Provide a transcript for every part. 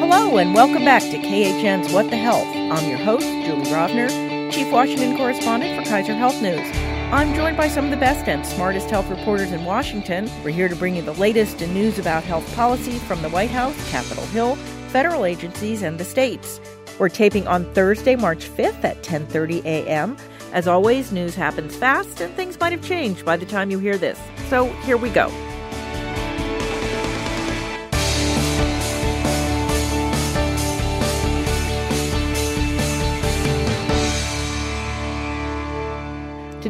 Hello, and welcome back to KHN's What the Health. I'm your host, Julie Rovner, Chief Washington Correspondent for Kaiser Health News. I'm joined by some of the best and smartest health reporters in Washington. We're here to bring you the latest in news about health policy from the White House, Capitol Hill, federal agencies, and the states. We're taping on Thursday, March 5th at 10:30 a.m. As always, news happens fast and things might have changed by the time you hear this. So, here we go.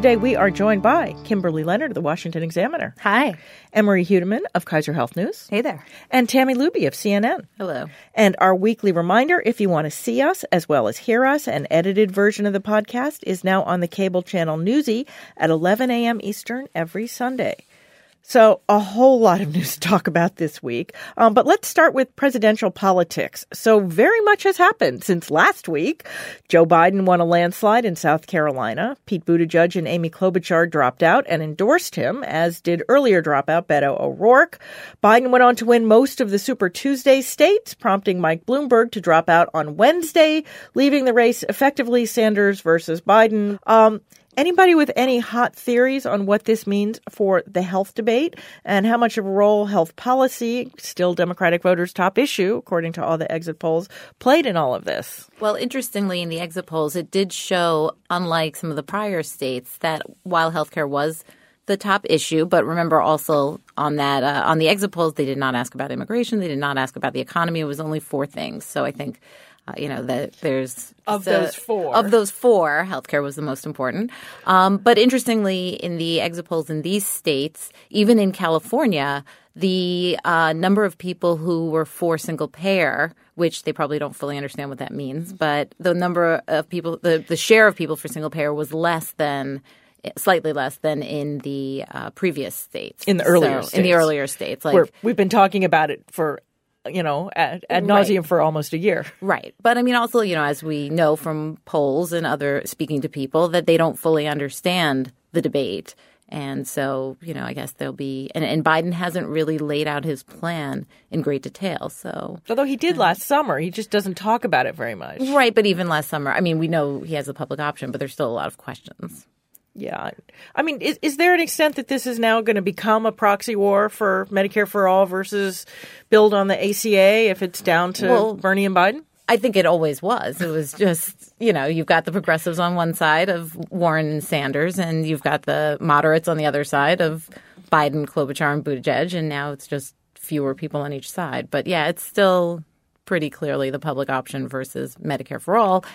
Today we are joined by Kimberly Leonard of the Washington Examiner. Hi. Emmarie Huetteman of Kaiser Health News. Hey there. And Tami Luhby of CNN. Hello. And our weekly reminder if you want to see us as well as hear us, an edited version of the podcast is now on the cable channel Newsy at 11 a.m. Eastern every Sunday. So, a whole lot of news to talk about this week. Um, but let's start with presidential politics. So, very much has happened since last week. Joe Biden won a landslide in South Carolina. Pete Buttigieg and Amy Klobuchar dropped out and endorsed him, as did earlier dropout Beto O'Rourke. Biden went on to win most of the Super Tuesday states, prompting Mike Bloomberg to drop out on Wednesday, leaving the race effectively Sanders versus Biden. Um, Anybody with any hot theories on what this means for the health debate and how much of a role health policy, still Democratic voters' top issue, according to all the exit polls, played in all of this? Well, interestingly, in the exit polls, it did show, unlike some of the prior states, that while healthcare was the top issue, but remember also on that uh, on the exit polls, they did not ask about immigration, they did not ask about the economy. It was only four things. So I think uh, you know that there's of those four of those four healthcare was the most important um, but interestingly in the exit polls in these states even in california the uh, number of people who were for single payer which they probably don't fully understand what that means but the number of people the, the share of people for single payer was less than slightly less than in the uh, previous states. In the earlier so, states. In the earlier states. Like Where we've been talking about it for you know, ad, ad nauseum right. for almost a year. Right. But I mean, also, you know, as we know from polls and other speaking to people, that they don't fully understand the debate. And so, you know, I guess there'll be, and, and Biden hasn't really laid out his plan in great detail. So, although he did last summer, he just doesn't talk about it very much. Right. But even last summer, I mean, we know he has a public option, but there's still a lot of questions. Yeah. I mean, is, is there an extent that this is now going to become a proxy war for Medicare for All versus build on the ACA if it's down to well, Bernie and Biden? I think it always was. It was just, you know, you've got the progressives on one side of Warren and Sanders, and you've got the moderates on the other side of Biden, Klobuchar, and Buttigieg, and now it's just fewer people on each side. But yeah, it's still pretty clearly the public option versus Medicare for all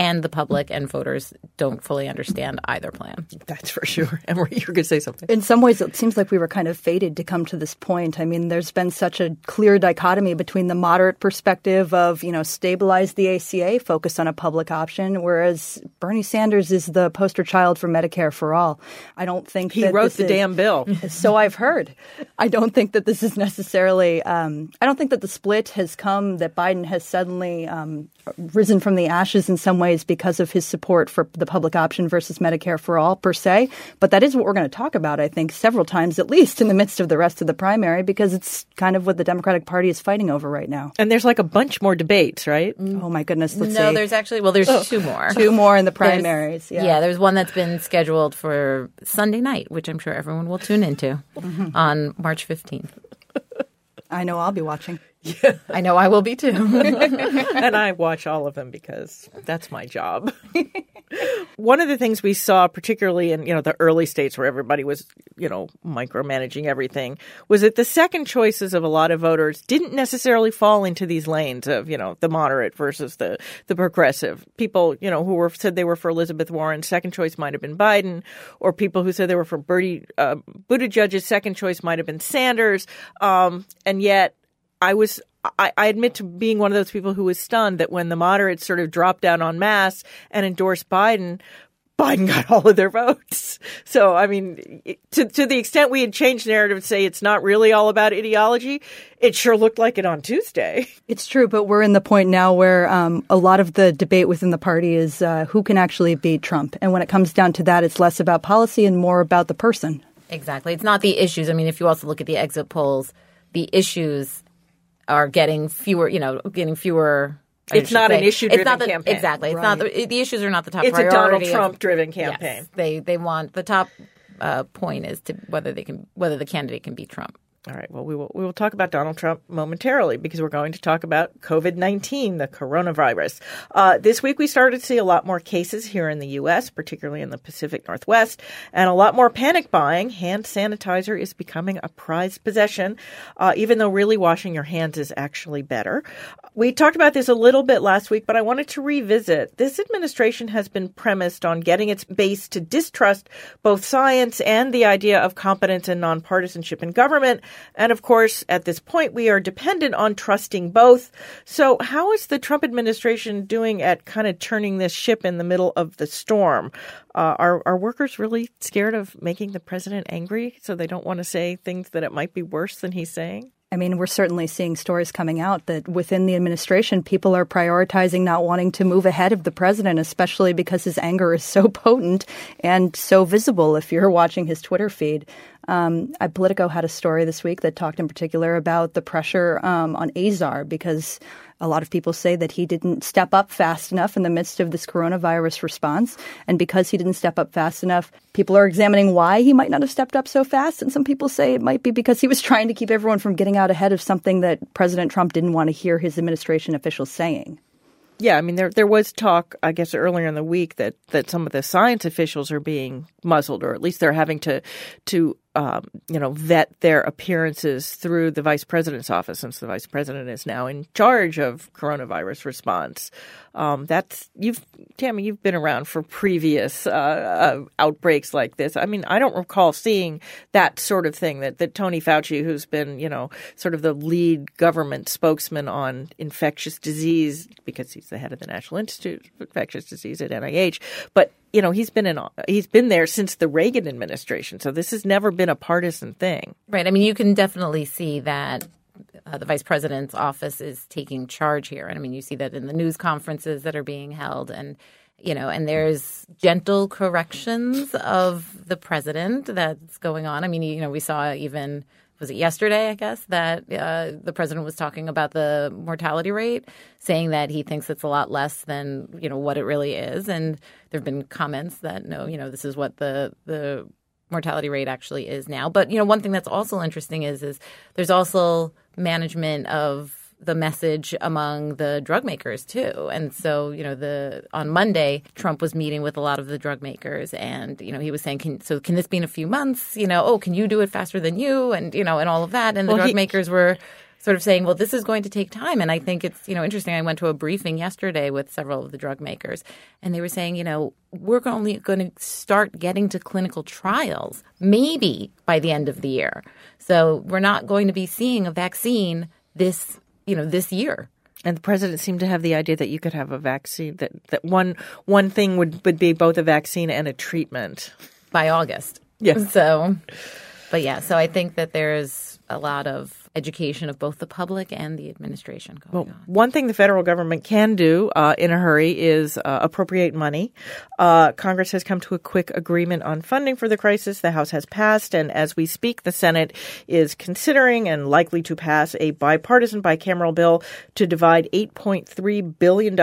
and the public and voters don't fully understand either plan. That's for sure. And you're going to say something. In some ways, it seems like we were kind of fated to come to this point. I mean, there's been such a clear dichotomy between the moderate perspective of, you know, stabilize the ACA, focus on a public option, whereas Bernie Sanders is the poster child for Medicare for all. I don't think he wrote the is, damn bill. So I've heard. I don't think that this is necessarily. Um, I don't think that the split has come that Biden has suddenly um, risen from the ashes in some ways because of his support for the public option versus Medicare for all per se. But that is what we're going to talk about, I think, several times at least in the midst of the rest of the primary because it's kind of what the Democratic Party is fighting over right now. And there's like a bunch more debates, right? Oh my goodness. Let's no, see. there's actually well, there's oh. two more. Two more in the primaries. There's, yeah. yeah, there's one that's been scheduled for Sunday night, which I'm sure everyone will tune into mm-hmm. on March 15th. I know I'll be watching. I know I will be too. and I watch all of them because that's my job. One of the things we saw, particularly in you know the early states where everybody was you know micromanaging everything, was that the second choices of a lot of voters didn't necessarily fall into these lanes of you know the moderate versus the the progressive. People you know who were said they were for Elizabeth Warren, second choice might have been Biden, or people who said they were for Bertie uh, Buttigieg's second choice might have been Sanders, um, and yet I was I, I, admit to being one of those people who was stunned that when the moderates sort of dropped down en masse and endorsed Biden, Biden got all of their votes. So, I mean, to, to the extent we had changed narrative to say it's not really all about ideology, it sure looked like it on Tuesday. It's true, but we're in the point now where um, a lot of the debate within the party is uh, who can actually beat Trump. And when it comes down to that, it's less about policy and more about the person. Exactly. It's not the issues. I mean, if you also look at the exit polls, the issues are getting fewer, you know, getting fewer. It's not an issue-driven It's not the, campaign. Exactly. It's not the, the issues are not the top It's a. Donald Trump driven Yes. campaign. They they want the top uh, point is to whether they can whether the candidate can beat Trump. All right. Well, we will we will talk about Donald Trump momentarily because we're going to talk about COVID nineteen, the coronavirus. Uh, this week we started to see a lot more cases here in the U.S., particularly in the Pacific Northwest, and a lot more panic buying. Hand sanitizer is becoming a prized possession, uh, even though really washing your hands is actually better. We talked about this a little bit last week, but I wanted to revisit. This administration has been premised on getting its base to distrust both science and the idea of competence and nonpartisanship in government. And of course, at this point, we are dependent on trusting both. So, how is the Trump administration doing at kind of turning this ship in the middle of the storm? Uh, are, are workers really scared of making the president angry so they don't want to say things that it might be worse than he's saying? I mean, we're certainly seeing stories coming out that within the administration, people are prioritizing not wanting to move ahead of the president, especially because his anger is so potent and so visible if you're watching his Twitter feed. Um, Politico had a story this week that talked in particular about the pressure um, on Azar because a lot of people say that he didn't step up fast enough in the midst of this coronavirus response. And because he didn't step up fast enough, people are examining why he might not have stepped up so fast. And some people say it might be because he was trying to keep everyone from getting out ahead of something that President Trump didn't want to hear his administration officials saying. Yeah, I mean there there was talk, I guess, earlier in the week that that some of the science officials are being muzzled, or at least they're having to to um, you know vet their appearances through the vice president's office, since the vice president is now in charge of coronavirus response. Um, that's you've Tami, you've been around for previous uh, uh, outbreaks like this. I mean, I don't recall seeing that sort of thing that that Tony Fauci, who's been you know sort of the lead government spokesman on infectious disease because he's the head of the National Institute of Infectious Disease at NIH, but you know he's been in he's been there since the Reagan administration, so this has never been a partisan thing. Right. I mean, you can definitely see that uh, the vice president's office is taking charge here. And I mean, you see that in the news conferences that are being held and you know, and there's gentle corrections of the president that's going on. I mean, you know, we saw even was it yesterday, I guess, that uh, the president was talking about the mortality rate, saying that he thinks it's a lot less than you know what it really is, and there have been comments that no, you know, this is what the the mortality rate actually is now. But you know, one thing that's also interesting is is there's also management of the message among the drug makers too. And so, you know, the on Monday, Trump was meeting with a lot of the drug makers and, you know, he was saying, can, so can this be in a few months? You know, oh, can you do it faster than you? And, you know, and all of that. And the Well, drug he- makers were sort of saying, well, this is going to take time. And I think it's, you know, interesting. I went to a briefing yesterday with several of the drug makers and they were saying, you know, we're only going to start getting to clinical trials maybe by the end of the year. So we're not going to be seeing a vaccine this, you know, this year. And the president seemed to have the idea that you could have a vaccine that, that one one thing would, would be both a vaccine and a treatment. by August. Yes. So, but yeah, so I think that there's a lot of education of both the public and the administration going on. One thing the federal government can do uh, in a hurry is uh, appropriate money. Uh, Congress has come to a quick agreement on funding for the crisis. The House has passed, and as we speak, the Senate is considering and likely to pass a bipartisan bicameral bill to divide $8.3 billion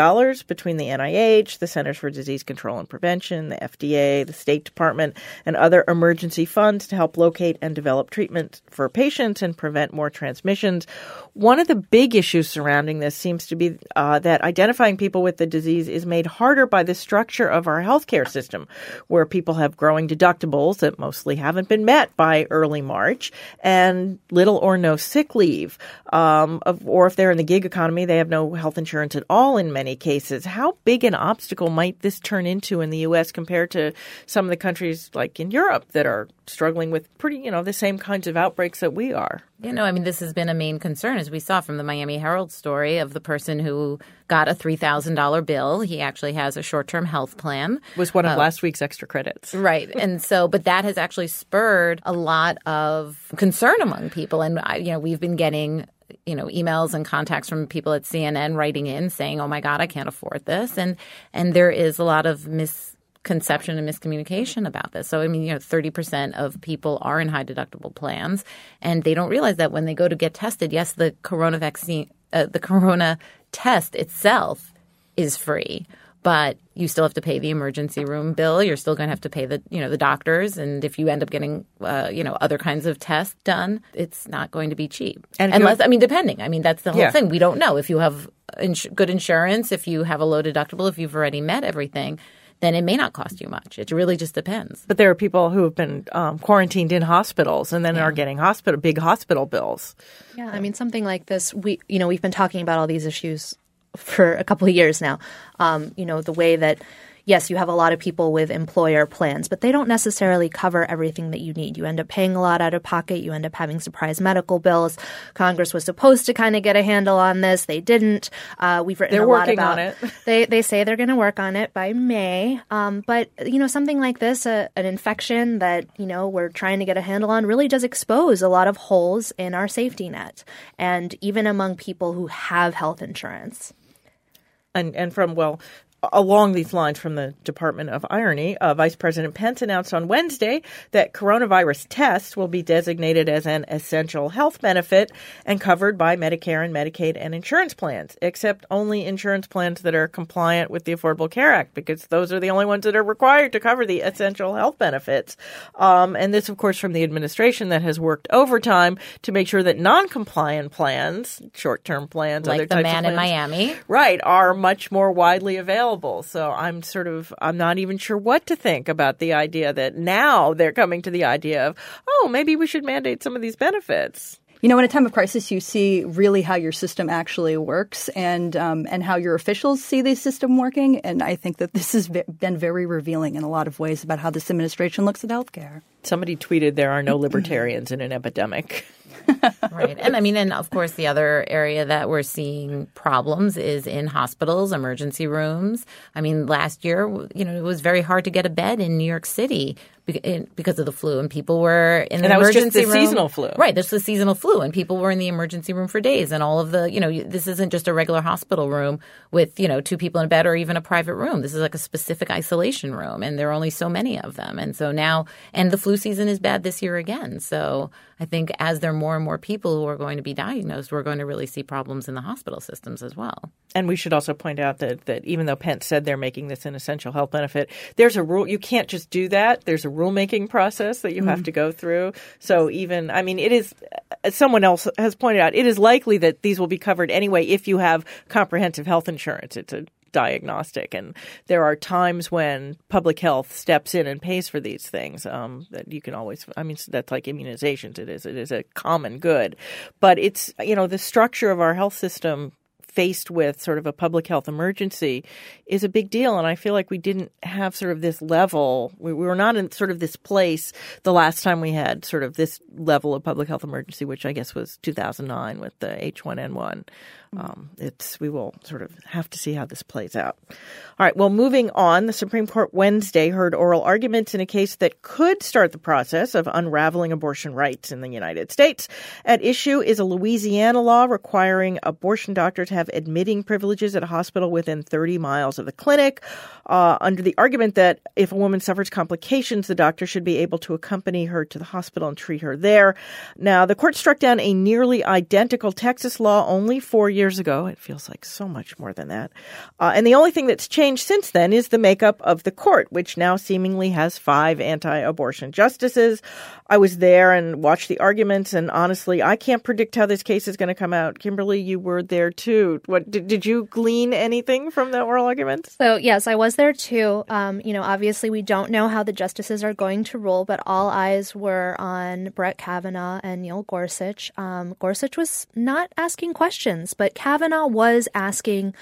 between the NIH, the Centers for Disease Control and Prevention, the FDA, the State Department, and other emergency funds to help locate and develop treatments for patients and prevent more transmissions. One of the big issues surrounding this seems to be uh, that identifying people with the disease is made harder by the structure of our healthcare system, where people have growing deductibles that mostly haven't been met by early March and little or no sick leave. Um, of, or if they're in the gig economy, they have no health insurance at all in many cases. How big an obstacle might this turn into in the U.S. compared to some of the countries like in Europe that are struggling with pretty, you know, the same kinds of outbreaks that we are? You know, I mean, this has been a main concern, as we saw from the Miami Herald story of the person who got a $3,000 bill. He actually has a short term health plan. Was one of uh, last week's extra credits. Right. And so, but that has actually spurred a lot of concern among people. And, I- you know, we've been getting, you know, emails and contacts from people at CNN writing in saying, oh my God, I can't afford this. And, and there is a lot of conception and miscommunication about this. So, I mean, you know, 30% of people are in high deductible plans and they don't realize that when they go to get tested, yes, the corona vaccine, uh, the corona test itself is free, but you still have to pay the emergency room bill. You're still going to have to pay the, you know, the doctors. And if you end up getting, uh, you know, other kinds of tests done, it's not going to be cheap. And Unless, I mean, depending. I mean, that's the whole Yeah. thing. We don't know if you have ins- good insurance, if you have a low deductible, if you've already met everything, then it may not cost you much. It really just depends. But there are people who have been um, quarantined in hospitals and then are getting hospital big hospital bills. Yeah, I mean something like this. We, you know, we've been talking about all these issues for a couple of years now. Um, you know, the way that yes, you have a lot of people with employer plans, but they don't necessarily cover everything that you need. You end up paying a lot out of pocket. You end up having surprise medical bills. Congress was supposed to kind of get a handle on this. They didn't. Uh, we've written They're a lot about on it. they they say they're going to work on it by May. Um, but you know, something like this, a, an infection that you know we're trying to get a handle on, really does expose a lot of holes in our safety net, and even among people who have health insurance. and and from well along these lines from the Department of Irony, uh, Vice President Pence announced on Wednesday that coronavirus tests will be designated as an essential health benefit and covered by Medicare and Medicaid and insurance plans, except only insurance plans that are compliant with the Affordable Care Act, because those are the only ones that are required to cover the essential health benefits. Um, and this, of course, from the administration that has worked overtime to make sure that non-compliant plans, short-term plans, other Like the types man of in Miami. right are much more widely available so i'm sort of i'm not even sure what to think about the idea that now they're coming to the idea of oh maybe we should mandate some of these benefits You know, in a time of crisis, you see really how your system actually works and um, and how your officials see the system working. And I think that this has been very revealing in a lot of ways about how this administration looks at healthcare. somebody tweeted there are no libertarians in an epidemic right. And I mean, and of course, the other area that we're seeing problems is in hospitals, emergency rooms. I mean, last year, you know, it was very hard to get a bed in New York City because of the flu, and people were in the And that was just emergency the room. seasonal flu. Right. This was seasonal flu, and people were in the emergency room for days, and all of the, you know, this isn't just a regular hospital room with, you know, two people in a bed or even a private room. This is like a specific isolation room, and there are only so many of them. And so now, and the flu season is bad this year again. So I think as there are more and more people who are going to be diagnosed, we're going to really see problems in the hospital systems as well. And we should also point out that, that even though Pence said they're making this an essential health benefit, there's a rule. You can't just do that. There's a rulemaking process that you have to go through. So even, I mean, it is, as someone else has pointed out, it is likely that these will be covered anyway if you have comprehensive health insurance. It's a diagnostic. And there are times when public health steps in and pays for these things um, that you can always, I mean, that's like immunizations. It is, it is a common good. But it's, you know, the structure of our health system faced with sort of a public health emergency is a big deal. And I feel like we didn't have sort of this level. We, we were not in sort of this place the last time we had sort of this level of public health emergency, which I guess was 2009 with the H1N1. Um, it's we will sort of have to see how this plays out. All right. Well, moving on, the Supreme Court Wednesday heard oral arguments in a case that could start the process of unraveling abortion rights in the United States. At issue is a Louisiana law requiring abortion doctors to have admitting privileges at a hospital within 30 miles of the clinic. Uh, under the argument that if a woman suffers complications, the doctor should be able to accompany her to the hospital and treat her there. Now, the court struck down a nearly identical Texas law only four years ago. It feels like so much more than that. Uh, and the only thing that's changed since then is the makeup of the court, which now seemingly has five anti abortion justices. I was there and watched the arguments, and honestly, I can't predict how this case is going to come out. Kimberly, you were there too. What did, did you glean anything from the oral arguments? So, yes, I was there too. Um, you know, obviously, we don't know how the justices are going to rule, but all eyes were on Brett Kavanaugh and Neil Gorsuch. Um, Gorsuch was not asking questions, but Kavanaugh was asking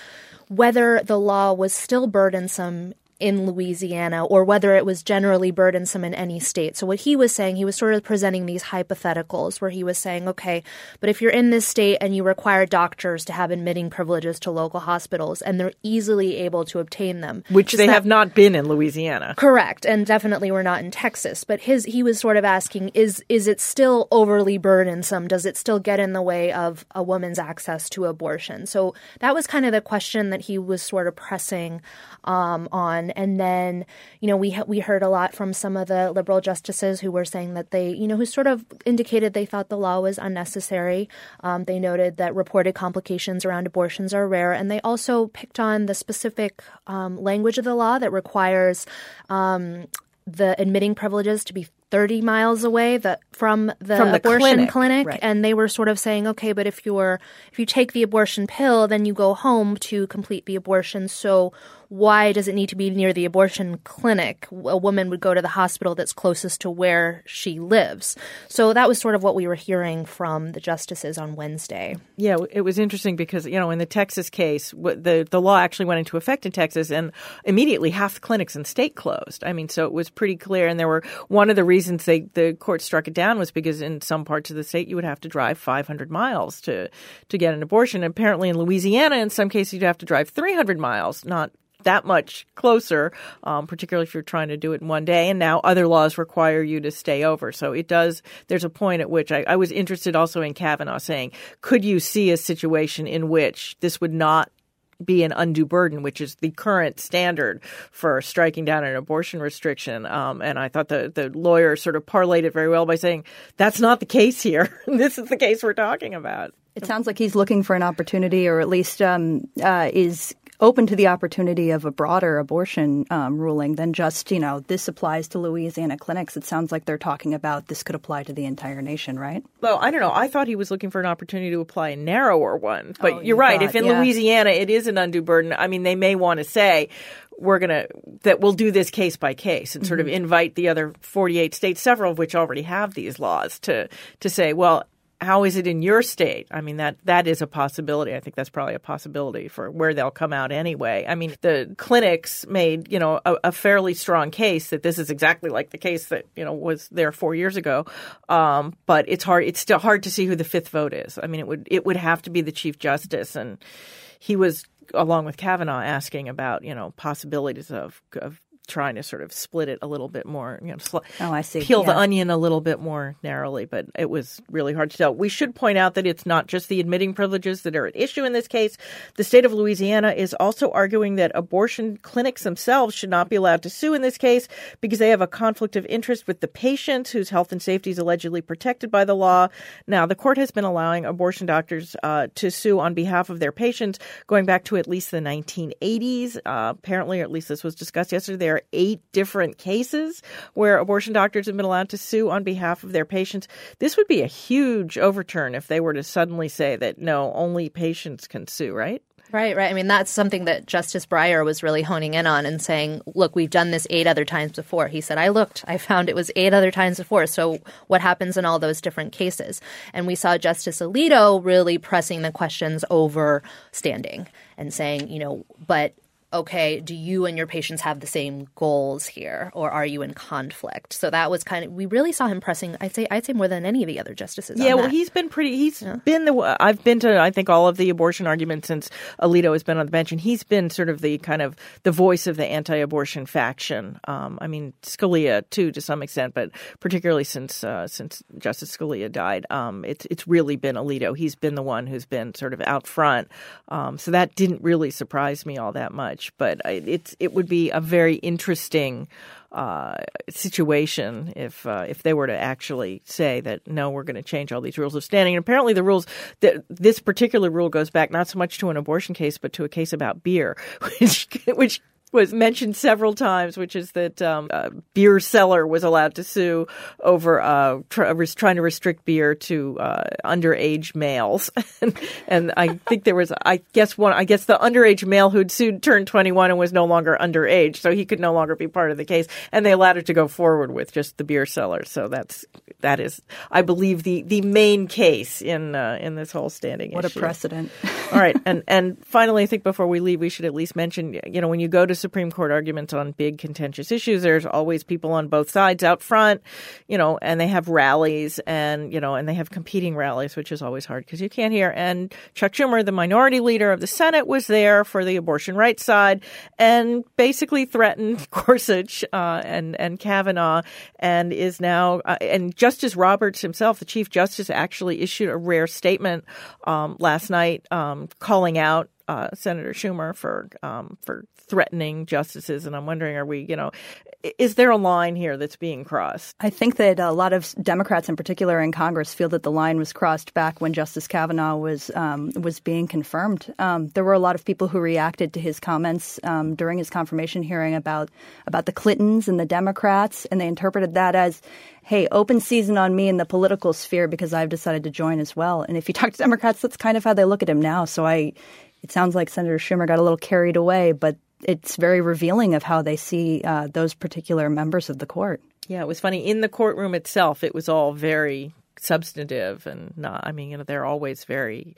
whether the law was still burdensome in Louisiana or whether it was generally burdensome in any state. So what he was saying, he was sort of presenting these hypotheticals where he was saying, okay, but if you're in this state and you require doctors to have admitting privileges to local hospitals and they're easily able to obtain them, Which they that- have not been in Louisiana. Correct, and definitely we're not in Texas. But his he was sort of asking is is it still overly burdensome? Does it still get in the way of a woman's access to abortion? So that was kind of the question that he was sort of pressing um, on. And then, you know, we we heard a lot from some of the liberal justices who were saying that they, you know, who sort of indicated they thought the law was unnecessary. Um, they noted that reported complications around abortions are rare, and they also picked on the specific um, language of the law that requires um, the admitting privileges to be 30 miles away the, from the From the abortion clinic, clinic, right. and they were sort of saying okay but if you're if you take the abortion pill then you go home to complete the abortion so why does it need to be near the abortion clinic a woman would go to the hospital that's closest to where she lives so that was sort of what we were hearing from the justices on Wednesday Yeah, it was interesting because you know in the Texas case, the the law actually went into effect in Texas, and immediately half the clinics in the state closed. I mean, so it was pretty clear. And there were one of the reasons they the court struck it down was because in some parts of the state you would have to drive 500 miles to to get an abortion. Apparently, in Louisiana, in some cases you'd have to drive 300 miles, not that much closer, um, particularly if you're trying to do it in one day. And now other laws require you to stay over. So it does, there's a point at which I, I was interested also in Kavanaugh saying, could you see a situation in which this would not be an undue burden, which is the current standard for striking down an abortion restriction. Um, and I thought the, the lawyer sort of parlayed it very well by saying, that's not the case here. this is the case we're talking about. It sounds like he's looking for an opportunity, or at least um, uh, is open to the opportunity of a broader abortion um, ruling than just, you know, this applies to Louisiana clinics. It sounds like they're talking about this could apply to the entire nation, right? Well, I don't know. I thought he was looking for an opportunity to apply a narrower one. But Oh, you're you right. thought, if in yeah. Louisiana it is an undue burden, I mean, they may want to say, we're going to, that we'll do this case by case and sort of invite the other 48 states, several of which already have these laws, to, to say, well, how is it in your state? I mean, that that is a possibility. I think that's probably a possibility for where they'll come out anyway. I mean, the clinics made you know a, a fairly strong case that this is exactly like the case that you know was there four years ago. Um, but it's hard. It's still hard to see who the fifth vote is. I mean, it would it would have to be the chief justice, and he was along with Kavanaugh asking about you know possibilities of of trying to sort of split it a little bit more, you know, sl- Oh, I see. peel the onion a little bit more narrowly, but it was really hard to tell. We should point out that it's not just the admitting privileges that are at issue in this case. The state of Louisiana is also arguing that abortion clinics themselves should not be allowed to sue in this case because they have a conflict of interest with the patients whose health and safety is allegedly protected by the law. Now, the court has been allowing abortion doctors uh, to sue on behalf of their patients going back to at least the 1980s. Uh, apparently, or at least this was discussed yesterday, are eight different cases where abortion doctors have been allowed to sue on behalf of their patients. This would be a huge overturn if they were to suddenly say that no, only patients can sue, right? Right, right. I mean, that's something that Justice Breyer was really honing in on and saying, look, we've done this eight other times before. He said, I looked, I found it was eight other times before. So what happens in all those different cases? And we saw Justice Alito really pressing the questions over standing and saying, you know, but okay, do you and your patients have the same goals here, or are you in conflict? So that was kind of we really saw him pressing. I'd say I'd say more than any of the other justices. Yeah, well, he's been pretty. He's been the. I've been to. I think all of the abortion arguments since Alito has been on the bench, and he's been sort of the kind of the voice of the anti-abortion faction. Um, I mean, Scalia too, to some extent, but particularly since uh, since Justice Scalia died, um, it's it's really been Alito. He's been the one who's been sort of out front. Um, so that didn't really surprise me all that much, but it's it would be a very interesting uh, situation if uh, if they were to actually say that no, we're going to change all these rules of standing. And apparently, the rules that this particular rule goes back not so much to an abortion case, but to a case about beer, which which was mentioned several times, which is that um, a beer seller was allowed to sue over uh, tr- was trying to restrict beer to uh, underage males, and, and I think there was, I guess one, I guess the underage male who'd sued turned 21 and was no longer underage, so he could no longer be part of the case, and they allowed it to go forward with just the beer seller. So that's that is, I believe, the the main case in uh, in this whole standing What a precedent. All right, and and finally, I think before we leave, we should at least mention, you know, when you go to Supreme Court arguments on big contentious issues, there's always people on both sides out front, you know, and they have rallies, and you know, and they have competing rallies, which is always hard because you can't hear. And Chuck Schumer, the minority leader of the Senate, was there for the abortion rights side, and basically threatened Gorsuch uh, and and Kavanaugh, and is now uh, and Justice Roberts himself, the Chief Justice, actually issued a rare statement um, last night um, calling out uh, Senator Schumer for um, for threatening justices, and I'm wondering, are we, you know, is there a line here that's being crossed? I think that a lot of Democrats, in particular in Congress, feel that the line was crossed back when Justice Kavanaugh was um, was being confirmed. Um, there were a lot of people who reacted to his comments um, during his confirmation hearing about about the Clintons and the Democrats, and they interpreted that as hey, open season on me in the political sphere because I've decided to join as well. And if you talk to Democrats, that's kind of how they look at him now. So I, it sounds like Senator Schumer got a little carried away, but it's very revealing of how they see uh, those particular members of the court. Yeah, it was funny. In the courtroom itself, it was all very substantive and not, I mean, you know, they're always very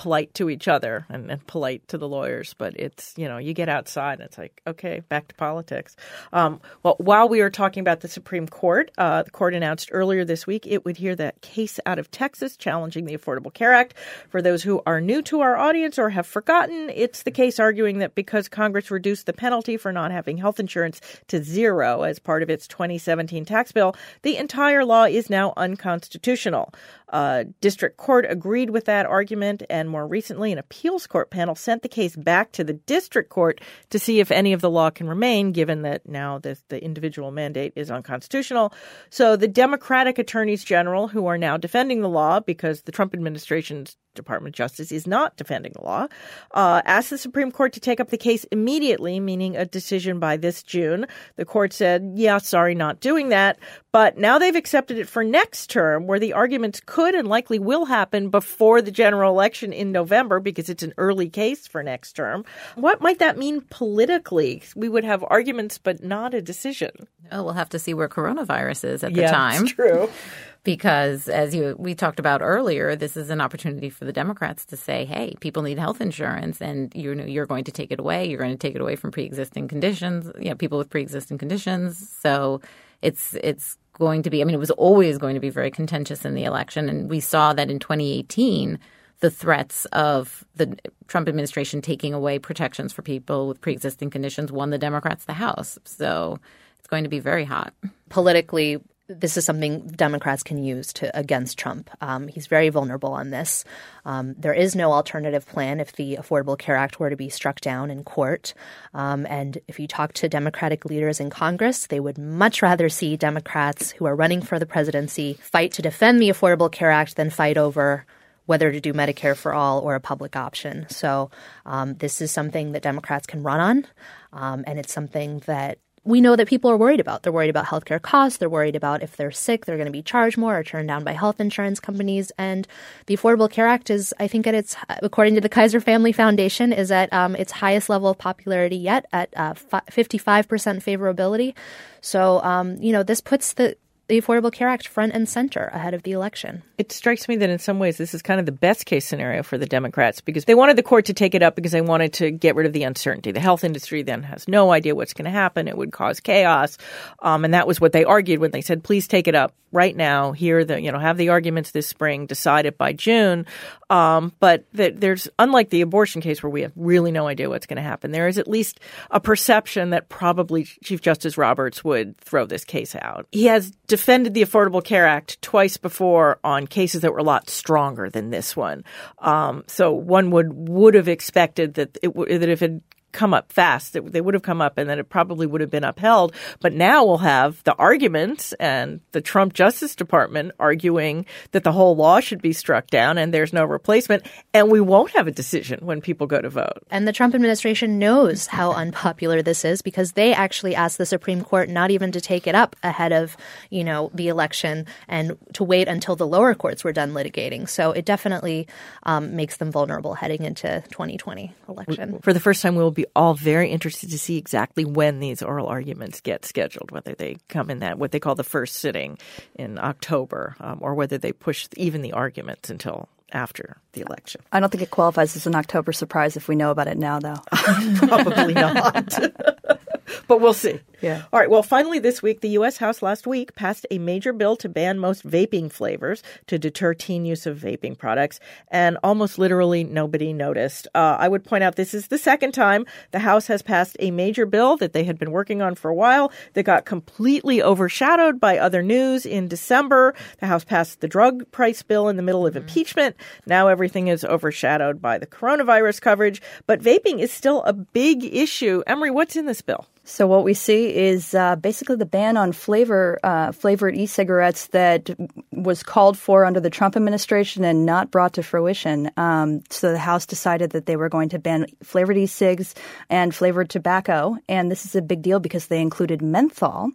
polite to each other and, and, polite to the lawyers, but it's, you know, you get outside and it's like, okay, back to politics. Um, well, while we were talking about the Supreme Court, uh, the court announced earlier this week it would hear that case out of Texas challenging the Affordable Care Act. For those who are new to our audience or have forgotten, it's the case arguing that because Congress reduced the penalty for not having health insurance to zero as part of its 2017 tax bill, the entire law is now unconstitutional. Uh, district court agreed with that argument, and more recently, an appeals court panel sent the case back to the district court to see if any of the law can remain, given that now the, the individual mandate is unconstitutional. So the Democratic attorneys general, who are now defending the law because the Trump administration's Department of Justice is not defending the law, uh, asked the Supreme Court to take up the case immediately, meaning a decision by this June. The court said, yeah, sorry, not doing that. But now they've accepted it for next term, where the arguments could and likely will happen before the general election in November because it's an early case for next term. What might that mean politically? We would have arguments, but not a decision. Oh, we'll have to see where coronavirus is at the yeah, time. true because as you we talked about earlier, this is an opportunity for the Democrats to say, "Hey, people need health insurance, and you know you're going to take it away. You're going to take it away from pre-existing conditions. You know, people with pre-existing conditions. So it's it's going to be. I mean, it was always going to be very contentious in the election, and we saw that in 2018." the threats of the Trump administration taking away protections for people with pre-existing conditions won the Democrats the House. So it's going to be very hot. Politically, this is something Democrats can use to against Trump. Um, he's very vulnerable on this. Um, there is no alternative plan if the Affordable Care Act were to be struck down in court. Um, and if you talk to Democratic leaders in Congress, they would much rather see Democrats who are running for the presidency fight to defend the Affordable Care Act than fight over whether to do Medicare for all or a public option. So um, this is something that Democrats can run on, um, and it's something that we know that people are worried about. They're worried about healthcare costs. They're worried about if they're sick, they're going to be charged more or turned down by health insurance companies. And the Affordable Care Act is, I think, at its, according to the Kaiser Family Foundation, is at um, its highest level of popularity yet at uh, 55% favorability. So, um, you know, this puts the the Affordable Care Act front and center ahead of the election. It strikes me that in some ways this is kind of the best case scenario for the Democrats because they wanted the court to take it up because they wanted to get rid of the uncertainty. The health industry then has no idea what's going to happen. It would cause chaos. Um, and that was what they argued when they said, please take it up right now. Here, the, you know, have the arguments this spring, decide it by June. Um, but the, there's, unlike the abortion case where we have really no idea what's going to happen, there is at least a perception that probably Chief Justice Roberts would throw this case out. He has defended the Affordable Care Act twice before on cases that were a lot stronger than this one. Um, so one would would have expected that it w- that if it come up fast. They would have come up and then it probably would have been upheld. But now we'll have the arguments and the Trump Justice Department arguing that the whole law should be struck down and there's no replacement. And we won't have a decision when people go to vote. And the Trump administration knows how unpopular this is because they actually asked the Supreme Court not even to take it up ahead of, you know, the election and to wait until the lower courts were done litigating. So it definitely um, makes them vulnerable heading into 2020 election. For the first time, we'll be be all very interested to see exactly when these oral arguments get scheduled, whether they come in that what they call the first sitting in October, um, or whether they push even the arguments until after the election. I don't think it qualifies as an October surprise if we know about it now, though. Probably not. but we'll see. Yeah. All right. Well, finally, this week, the U.S. House last week passed a major bill to ban most vaping flavors to deter teen use of vaping products, and almost literally nobody noticed. Uh, I would point out this is the second time the House has passed a major bill that they had been working on for a while that got completely overshadowed by other news. In December, the House passed the drug price bill in the middle of impeachment. Now everything is overshadowed by the coronavirus coverage, but vaping is still a big issue. Emmarie, what's in this bill? So what we see is uh, basically the ban on flavor uh, flavored e-cigarettes that was called for under the Trump administration and not brought to fruition. Um, so the House decided that they were going to ban flavored e-cigs and flavored tobacco, and this is a big deal because they included menthol.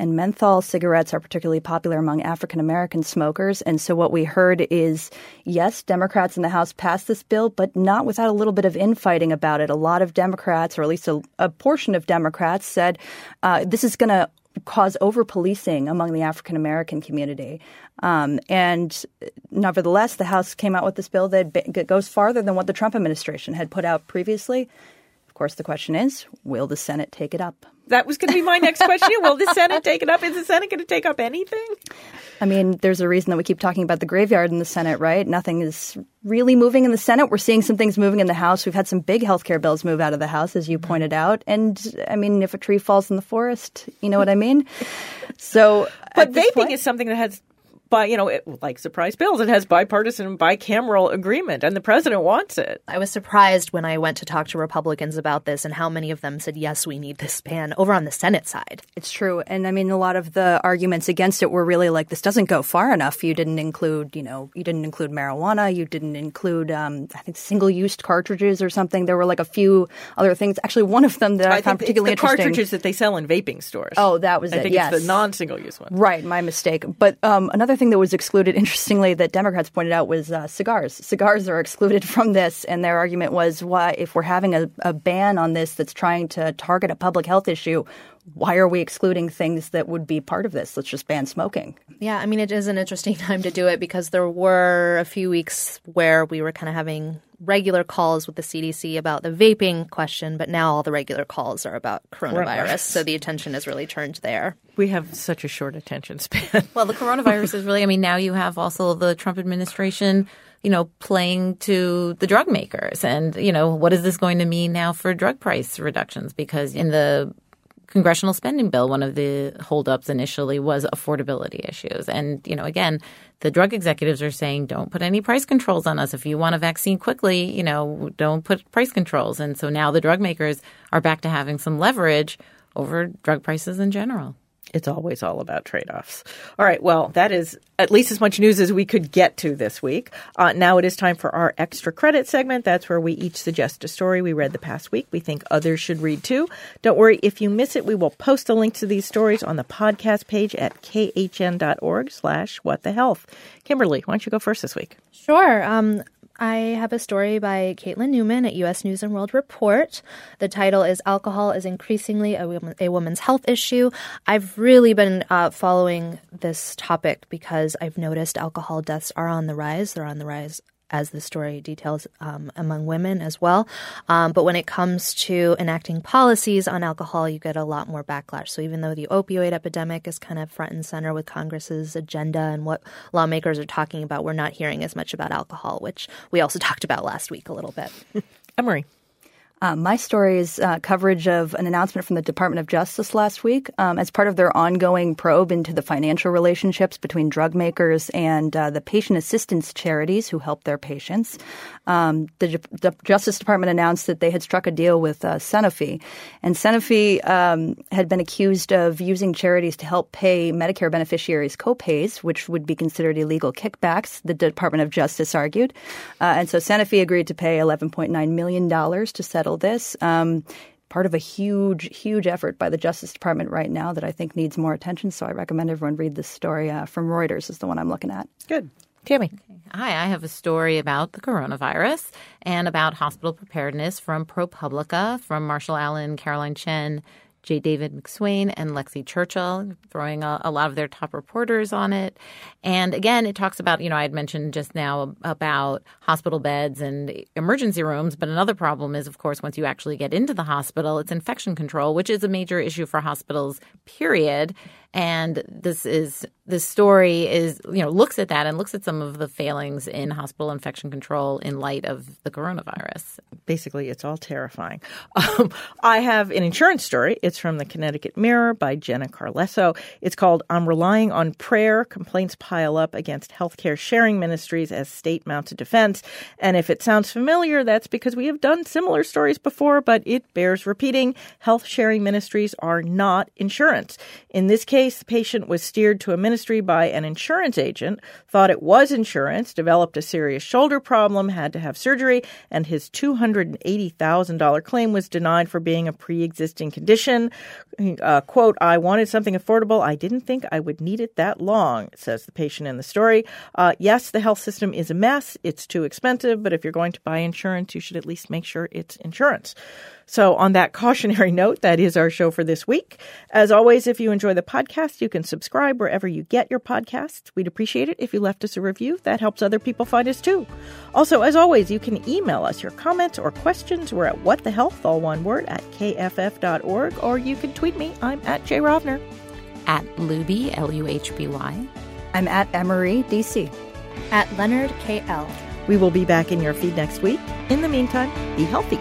And menthol cigarettes are particularly popular among African American smokers. And so what we heard is yes, Democrats in the House passed this bill, but not without a little bit of infighting about it. A lot of Democrats, or at least a, a portion of Democrats, said uh, this is going to cause over policing among the African American community. Um, and nevertheless, the House came out with this bill that goes farther than what the Trump administration had put out previously. Of course, the question is will the Senate take it up? That was going to be my next question. Will the Senate take it up? Is the Senate going to take up anything? I mean, there's a reason that we keep talking about the graveyard in the Senate, right? Nothing is really moving in the Senate. We're seeing some things moving in the House. We've had some big healthcare bills move out of the House, as you pointed out. And I mean, if a tree falls in the forest, you know what I mean? So, but vaping point, is something that has by you know, it, like surprise bills, it has bipartisan, bicameral agreement, and the president wants it. I was surprised when I went to talk to Republicans about this, and how many of them said yes, we need this ban over on the Senate side. It's true, and I mean, a lot of the arguments against it were really like this doesn't go far enough. You didn't include, you know, you didn't include marijuana, you didn't include, um, I think, single-use cartridges or something. There were like a few other things. Actually, one of them that I, I found particularly it's the interesting. cartridges that they sell in vaping stores. Oh, that was I it. think yes. it's the non-single-use one. Right, my mistake. But um, another thing that was excluded, interestingly, that Democrats pointed out was uh, cigars. Cigars are excluded from this, and their argument was, why, if we're having a, a ban on this that's trying to target a public health issue, why are we excluding things that would be part of this? Let's just ban smoking. Yeah, I mean, it is an interesting time to do it because there were a few weeks where we were kind of having regular calls with the CDC about the vaping question, but now all the regular calls are about coronavirus. coronavirus. So the attention is really turned there. We have such a short attention span. well, the coronavirus is really, I mean, now you have also the Trump administration you know, playing to the drug makers. And, you know, what is this going to mean now for drug price reductions? Because in the congressional spending bill, one of the holdups initially was affordability issues. And, you know, again, the drug executives are saying don't put any price controls on us. If you want a vaccine quickly, you know, don't put price controls. And so now the drug makers are back to having some leverage over drug prices in general it's always all about trade offs. All right. Well, that is at least as much news as we could get to this week. Uh, now it is time for our extra credit segment. That's where we each suggest a story we read the past week we think others should read too. Don't worry. If you miss it, we will post a link to these stories on the podcast page at khn.org slash what the health. Kimberly, why don't you go first this week? Sure. Um, I have a story by Caitlin Newman at U.S. News and World Report. The title is Alcohol is Increasingly a, a Woman's Health Issue. I've really been uh, following this topic because I've noticed alcohol deaths are on the rise. They're on the rise as the story details um, among women as well. Um, but when it comes to enacting policies on alcohol, you get a lot more backlash. So even though the opioid epidemic is kind of front and center with Congress's agenda and what lawmakers are talking about, we're not hearing as much about alcohol, which we also talked about last week a little bit. Emmarie. Uh, my story is uh, coverage of an announcement from the Department of Justice last week um, as part of their ongoing probe into the financial relationships between drug makers and uh, the patient assistance charities who help their patients. Um, the, the, Justice Department announced that they had struck a deal with uh, Sanofi, and Sanofi um, had been accused of using charities to help pay Medicare beneficiaries copays, which would be considered illegal kickbacks. The Department of Justice argued, uh, and so Sanofi agreed to pay 11.9 million dollars to settle this. Um, part of a huge, huge effort by the Justice Department right now that I think needs more attention. So I recommend everyone read this story uh, from Reuters. Is the one I'm looking at. Good. Tami. Hi, I have a story about the coronavirus and about hospital preparedness from ProPublica, from Marshall Allen, Caroline Chen, J. David McSwane and Lexi Churchill, throwing a, a, lot of their top reporters on it. And again, it talks about, you know, I had mentioned just now about hospital beds and emergency rooms, but another problem is, of course, once you actually get into the hospital, it's infection control, which is a major issue for hospitals, period. And this is this story is you know looks at that and looks at some of the failings in hospital infection control in light of the coronavirus. Basically, it's all terrifying. Um, I have an insurance story. It's from the Connecticut Mirror by Jenna Carlesso. It's called "I'm relying on prayer." Complaints pile up against healthcare sharing ministries as state mounts a defense. And if it sounds familiar, that's because we have done similar stories before, but it bears repeating. Health sharing ministries are not insurance. In this case case, the patient was steered to a ministry by an insurance agent, thought it was insurance, developed a serious shoulder problem, had to have surgery, and his $280,000 claim was denied for being a pre existing condition. Uh, quote, I wanted something affordable. I didn't think I would need it that long, says the patient in the story. Uh, yes, the health system is a mess. It's too expensive, but if you're going to buy insurance, you should at least make sure it's insurance. So, on that cautionary note, that is our show for this week. As always, if you enjoy the podcast, you can subscribe wherever you get your podcasts. We'd appreciate it if you left us a review. That helps other people find us too. Also, as always, you can email us your comments or questions. We're at whatthehealth, all one word, at kff.org, or you can tweet me. I'm at Jay Rovner. At Luhby, L U H B Y. I'm at Emmarie, DC. At Leonard, KL. We will be back in your feed next week. In the meantime, be healthy.